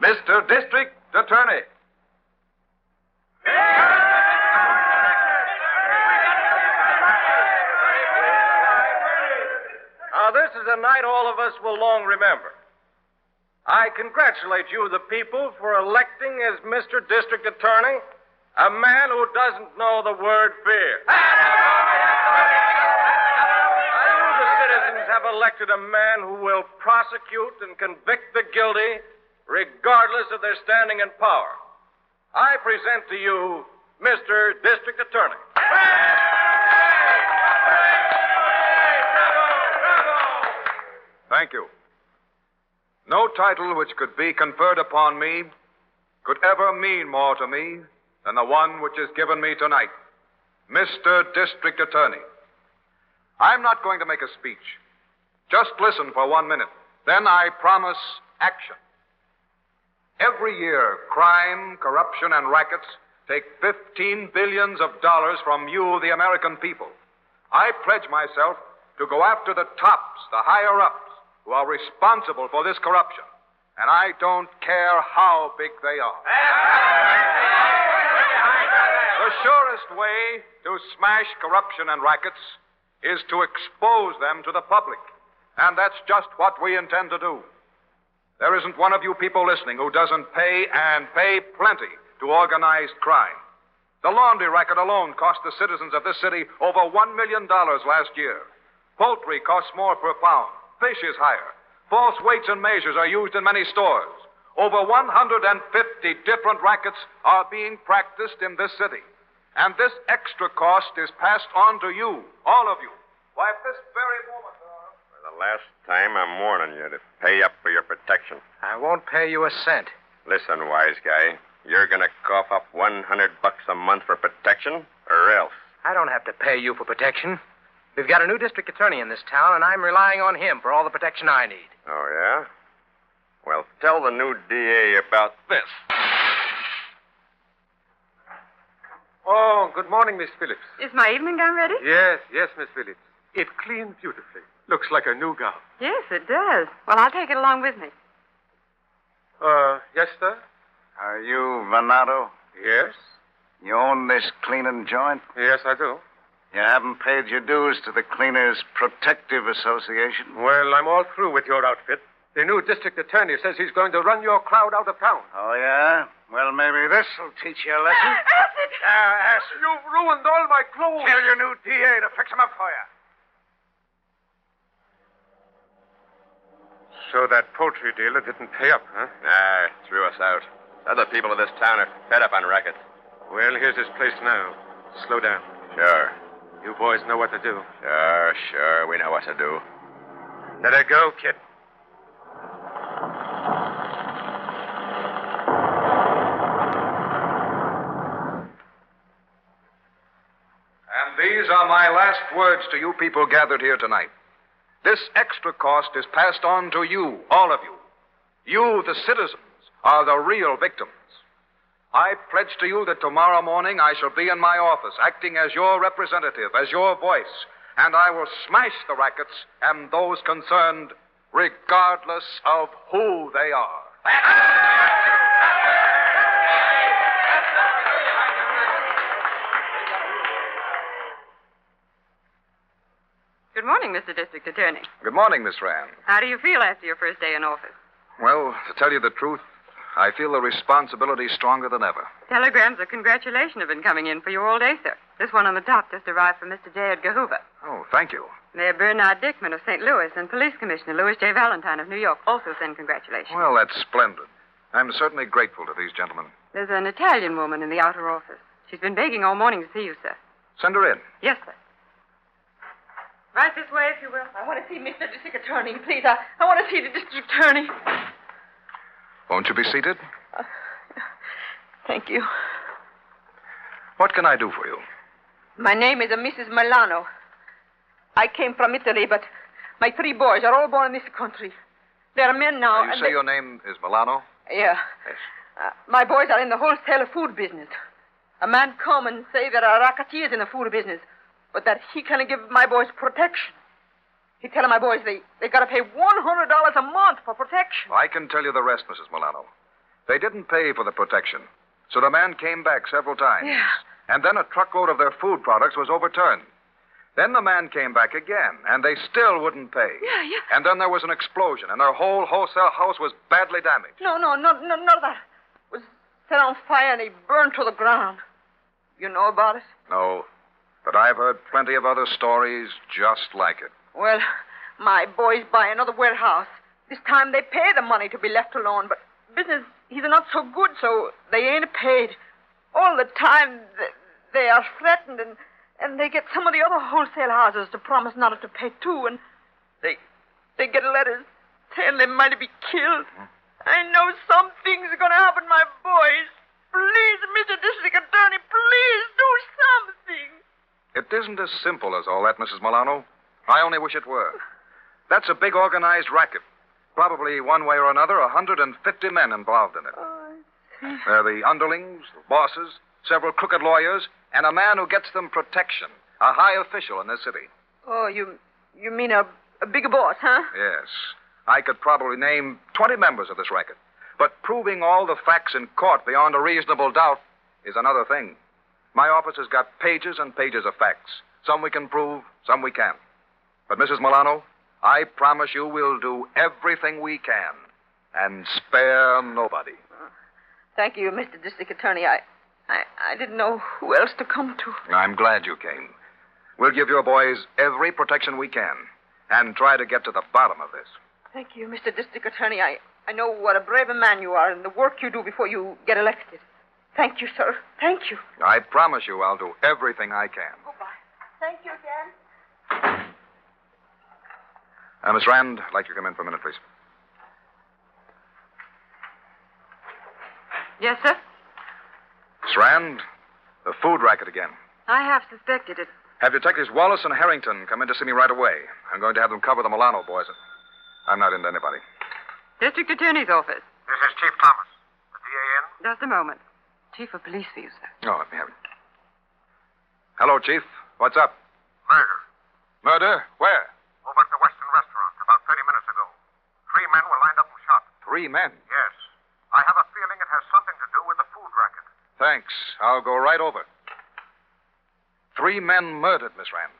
Mr. District Attorney. Now, this is a night all of us will long remember. I congratulate you, the people, for electing as Mr. District Attorney a man who doesn't know the word fear. You, the citizens, have elected a man who will prosecute and convict the guilty regardless of their standing and power. I present to you Mr. District Attorney. Thank you. No title which could be conferred upon me could ever mean more to me than the one which is given me tonight Mr. District Attorney. I'm not going to make a speech. Just listen for one minute. Then I promise action. Every year, crime, corruption, and rackets take 15 billions of dollars from you, the American people. I pledge myself to go after the tops, the higher ups, who are responsible for this corruption. And I don't care how big they are. The surest way to smash corruption and rackets is to expose them to the public. And that's just what we intend to do. There isn't one of you people listening who doesn't pay and pay plenty to organized crime. The laundry racket alone cost the citizens of this city over $1 million last year. Poultry costs more per pound. Fish is higher. False weights and measures are used in many stores. Over 150 different rackets are being practiced in this city. And this extra cost is passed on to you, all of you. Why, at this very moment, For the last time, I'm warning you to pay up for your protection. I won't pay you a cent. Listen, wise guy. You're going to cough up 100 bucks a month for protection, or else. I don't have to pay you for protection. We've got a new district attorney in this town, and I'm relying on him for all the protection I need. Oh, yeah? Well, tell the new DA about this. Oh, good morning, Miss Phillips. Is my evening gown ready? Yes, yes, Miss Phillips. It cleans beautifully. Looks like a new gown. Yes, it does. Well, I'll take it along with me. Uh, yes, sir? Are you Venato? Yes. You own this cleaning joint? Yes, I do. You haven't paid your dues to the Cleaners Protective Association? Well, I'm all through with your outfit. The new district attorney says he's going to run your crowd out of town. Oh, yeah? Well, maybe this'll teach you a lesson. Acid! Ah, acid. You've ruined all my clothes. Tell your new DA to fix fix 'em up for you. So that poultry dealer didn't pay up, huh? Nah, threw us out. Other people of this town are fed up on rackets. Well, here's his place now. Slow down. Sure. You boys know what to do. Sure, sure. We know what to do. Let her go, kid. And these are my last words to you people gathered here tonight. This extra cost is passed on to you, all of you. You, the citizens, are the real victims. I pledge to you that tomorrow morning I shall be in my office, acting as your representative, as your voice, and I will smash the rackets and those concerned, regardless of who they are. Good morning, Mr. District Attorney. Good morning, Miss Rand. How do you feel after your first day in office? Well, to tell you the truth, I feel the responsibility stronger than ever. Telegrams of congratulation have been coming in for you all day, sir. This one on the top just arrived from Mr. J. Edgar Hoover. Oh, thank you. Mayor Bernard Dickmann of St. Louis and Police Commissioner Lewis J. Valentine of New York also send congratulations. Well, that's splendid. I'm certainly grateful to these gentlemen. There's an Italian woman in the outer office. She's been begging all morning to see you, sir. Send her in. Yes, sir. Right this way, if you will. I want to see Mr. District Attorney, please. I, I want to see the District Attorney. Won't you be seated? Thank you. What can I do for you? My name is uh, Mrs. Milano. I came from Italy, but my three boys are all born in this country. They're men now. you and say they- your name is Milano? Yeah. Yes. Uh, my boys are in the wholesale food business. A man come and say there are racketeers in the food business, but that he can give my boys protection. He tell my boys they, they got to pay $100 a month for protection. I can tell you the rest, Mrs. Milano. They didn't pay for the protection, so the man came back several times. Yeah. And then a truckload of their food products was overturned. Then the man came back again, and they still wouldn't pay. Yeah, yeah. And then there was an explosion, and their whole wholesale house was badly damaged. No, no, no, no, none of that. It was set on fire and he burned to the ground. You know about it? No, but I've heard plenty of other stories just like it. Well, my boys buy another warehouse. This time they pay the money to be left alone, but business he's not so good, so they ain't paid. All the time th- they are threatened, and and they get some of the other wholesale houses to promise not to pay too, and they they get letters saying they might be killed. Hmm? I know something's gonna happen, my boys. Please, Mr. District Attorney, please do something. It isn't as simple as all that, Mrs. Milano. I only wish it were. That's a big organized racket. Probably one way or another, a 150 men involved in it. Oh, There are the underlings, the bosses, several crooked lawyers, and a man who gets them protection, a high official in this city. Oh, you you mean a a big boss, huh? Yes. I could probably name 20 members of this racket. But proving all the facts in court beyond a reasonable doubt is another thing. My office has got pages and pages of facts. Some we can prove, some we can't. But, Mrs. Milano, I promise you we'll do everything we can and spare nobody. Thank you, Mr. District Attorney. I, I, I didn't know who else to come to. I'm glad you came. We'll give your boys every protection we can and try to get to the bottom of this. Thank you, Mr. District Attorney. I, I know what a brave man you are and the work you do before you get elected. Thank you, sir. Thank you. I promise you I'll do everything I can. Goodbye. Thank you again. Uh, Miss Rand, I'd like you to come in for a minute, please. Yes, sir? Miss Rand, the food racket again. I have suspected it. Have Detectives Wallace and Harrington come in to see me right away. I'm going to have them cover the Milano boys. I'm not into anybody. District Attorney's office. This is Chief Thomas. The DA in? Just a moment. Chief of Police for you, sir. Oh, let me have it. Hello, Chief. What's up? Murder. Murder? Where? Over at the Western Restaurant about 30 minutes ago. Three men were lined up and shot. Three men. Yes. I have a feeling it has something to do with the food racket. Thanks. I'll go right over. Three men murdered, Miss Rand.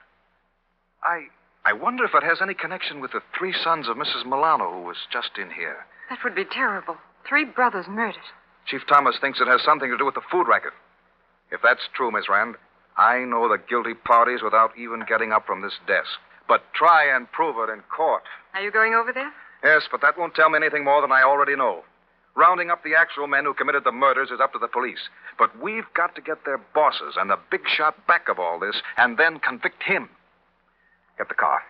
I I wonder if it has any connection with the three sons of Mrs. Milano who was just in here. That would be terrible. Three brothers murdered. Chief Thomas thinks it has something to do with the food racket. If that's true, Miss Rand, I know the guilty parties without even getting up from this desk. But try and prove it in court. Are you going over there? Yes, but that won't tell me anything more than I already know. Rounding up the actual men who committed the murders is up to the police. But we've got to get their bosses and the big shot back of all this and then convict him. Get the car.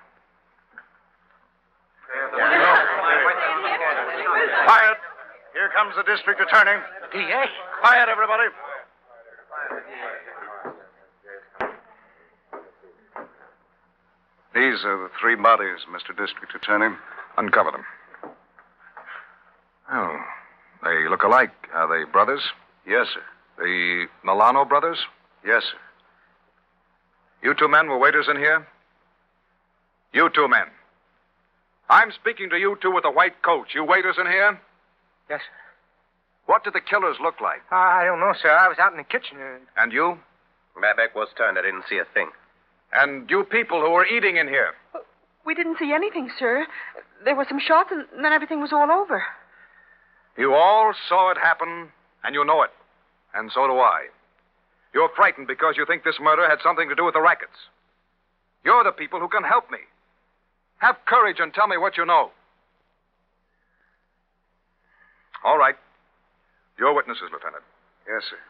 Quiet. Here comes the district attorney. DA? Quiet, everybody. These are the three bodies, Mr. District Attorney. Uncover them. Oh, they look alike. Are they brothers? Yes, sir. The Milano brothers? Yes, sir. You two men were waiters in here? You two men. I'm speaking to you two with the white coats. You waiters in here? Yes, sir. What did the killers look like? Uh, I don't know, sir. I was out in the kitchen. And... And you? My back was turned. I didn't see a thing. And you people who were eating in here? We didn't see anything, sir. There were some shots, and then everything was all over. You all saw it happen, and you know it. And so do I. You're frightened because you think this murder had something to do with the rackets. You're the people who can help me. Have courage and tell me what you know. All right. Your witnesses, Lieutenant. Yes, sir.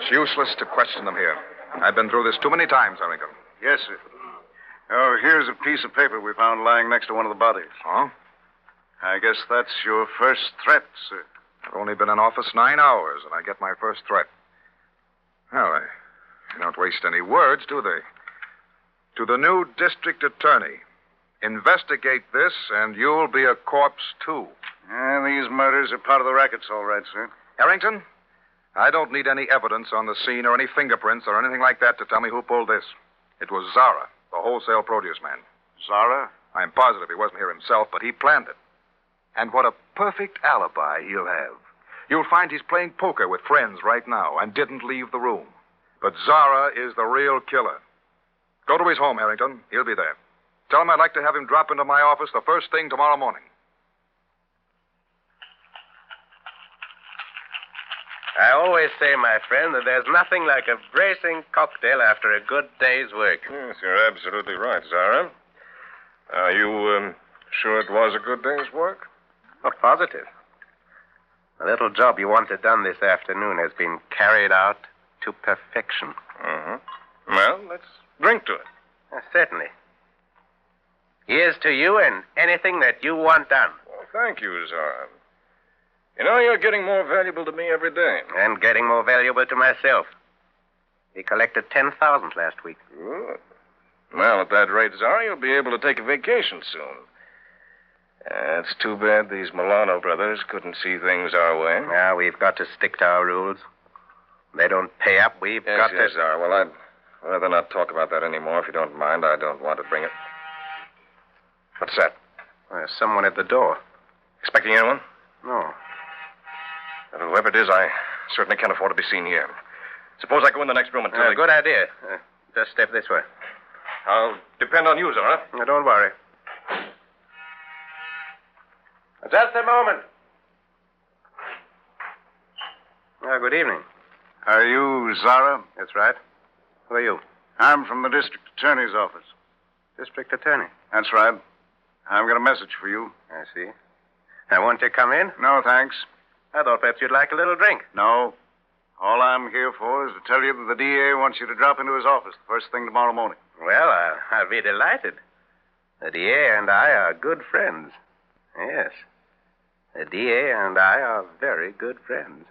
It's useless to question them here. I've been through this too many times, Harrington. Yes, sir. Oh, here's a piece of paper we found lying next to one of the bodies. Oh? I guess that's your first threat, sir. I've only been in office nine hours, and I get my first threat. Well, they, they don't waste any words, do they? To the new district attorney. Investigate this, and you'll be a corpse, too. Yeah, these murders are part of the rackets, all right, sir. Harrington, I don't need any evidence on the scene or any fingerprints or anything like that to tell me who pulled this. It was Zara, the wholesale produce man. Zara? I'm positive he wasn't here himself, but he planned it. And what a perfect alibi he'll have. You'll find he's playing poker with friends right now and didn't leave the room. But Zara is the real killer. Go to his home, Harrington. He'll be there. Tell him I'd like to have him drop into my office the first thing tomorrow morning. I always say, my friend, that there's nothing like a bracing cocktail after a good day's work. Yes, you're absolutely right, Zara. Are you um, sure it was a good day's work? Oh, positive. The little job you wanted done this afternoon has been carried out to perfection. Uh-huh. Well, let's drink to it. Uh, certainly. Here's to you and anything that you want done. Well, thank you, Zara. You know, you're getting more valuable to me every day. And getting more valuable to myself. He collected 10000 last week. Good. Well, at that rate, Zara, you'll be able to take a vacation soon. Uh, it's too bad these Milano brothers couldn't see things our way. Now, we've got to stick to our rules. They don't pay up. We've yes, got yes, to. Zara. Well, I'd rather not talk about that anymore if you don't mind. I don't want to bring it. What's that? There's someone at the door. Expecting anyone? No. Well, whoever it is, I certainly can't afford to be seen here. Suppose I go in the next room and tell Uh, you. good idea. Uh, just step this way. I'll depend on you, Zara. Now, don't worry. Just a moment. Uh, good evening. Are you Zara? That's right. Who are you? I'm from the district attorney's office. District attorney. That's right. I've got a message for you. I see. I want to come in. No, thanks. I thought perhaps you'd like a little drink. No. All I'm here for is to tell you that the DA wants you to drop into his office the first thing tomorrow morning. Well, I'll, I'll be delighted. The DA and I are good friends. Yes. The DA and I are very good friends.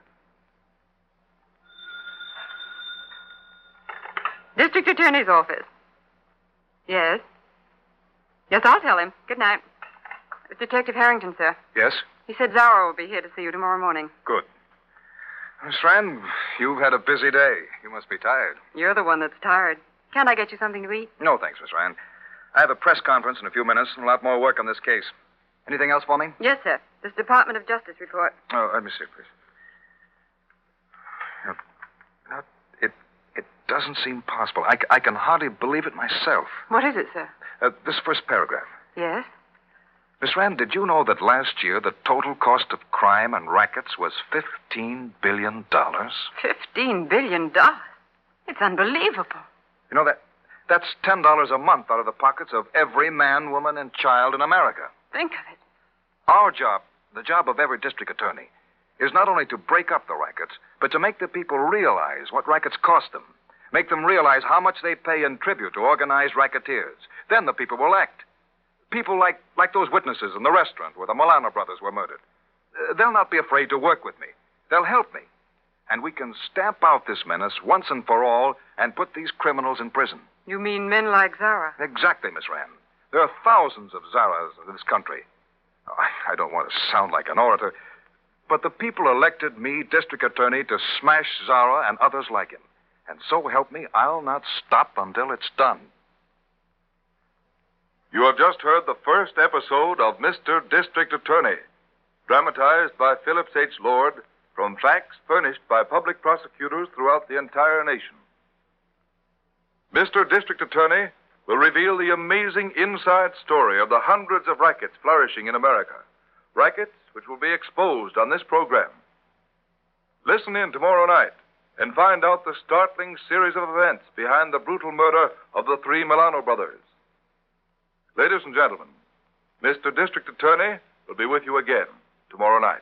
District Attorney's office. Yes. Yes, I'll tell him. Good night. It's Detective Harrington, sir. Yes? He said Zara will be here to see you tomorrow morning. Good. Miss Rand, you've had a busy day. You must be tired. You're the one that's tired. Can't I get you something to eat? No, thanks, Miss Rand. I have a press conference in a few minutes and a lot more work on this case. Anything else for me? Yes, sir. This Department of Justice report. Oh, let me see, please. Uh, uh, It, it doesn't seem possible. I, I can hardly believe it myself. What is it, sir? Uh, this first paragraph. Yes? Miss Rand, did you know that last year the total cost of crime and rackets was $15 billion? Fifteen billion dollars. It's unbelievable. You know, that, That's $10 a month out of the pockets of every man, woman, and child in America. Think of it. Our job, the job of every district attorney, is not only to break up the rackets, but to make the people realize what rackets cost them. Make them realize how much they pay in tribute to organized racketeers. Then the people will act. People like, like those witnesses in the restaurant where the Milano brothers were murdered. Uh, they'll not be afraid to work with me. They'll help me. And we can stamp out this menace once and for all and put these criminals in prison. You mean men like Zara? Exactly, Miss Rand. There are thousands of Zaras in this country. Oh, I, I don't want to sound like an orator, but the people elected me district attorney to smash Zara and others like him. And so help me, I'll not stop until it's done. You have just heard the first episode of Mr. District Attorney, dramatized by Phillips H. Lord from facts furnished by public prosecutors throughout the entire nation. Mr. District Attorney will reveal the amazing inside story of the hundreds of rackets flourishing in America. Rackets which will be exposed on this program. Listen in tomorrow night and find out the startling series of events behind the brutal murder of the three Milano brothers. Ladies and gentlemen, Mr. District Attorney will be with you again tomorrow night.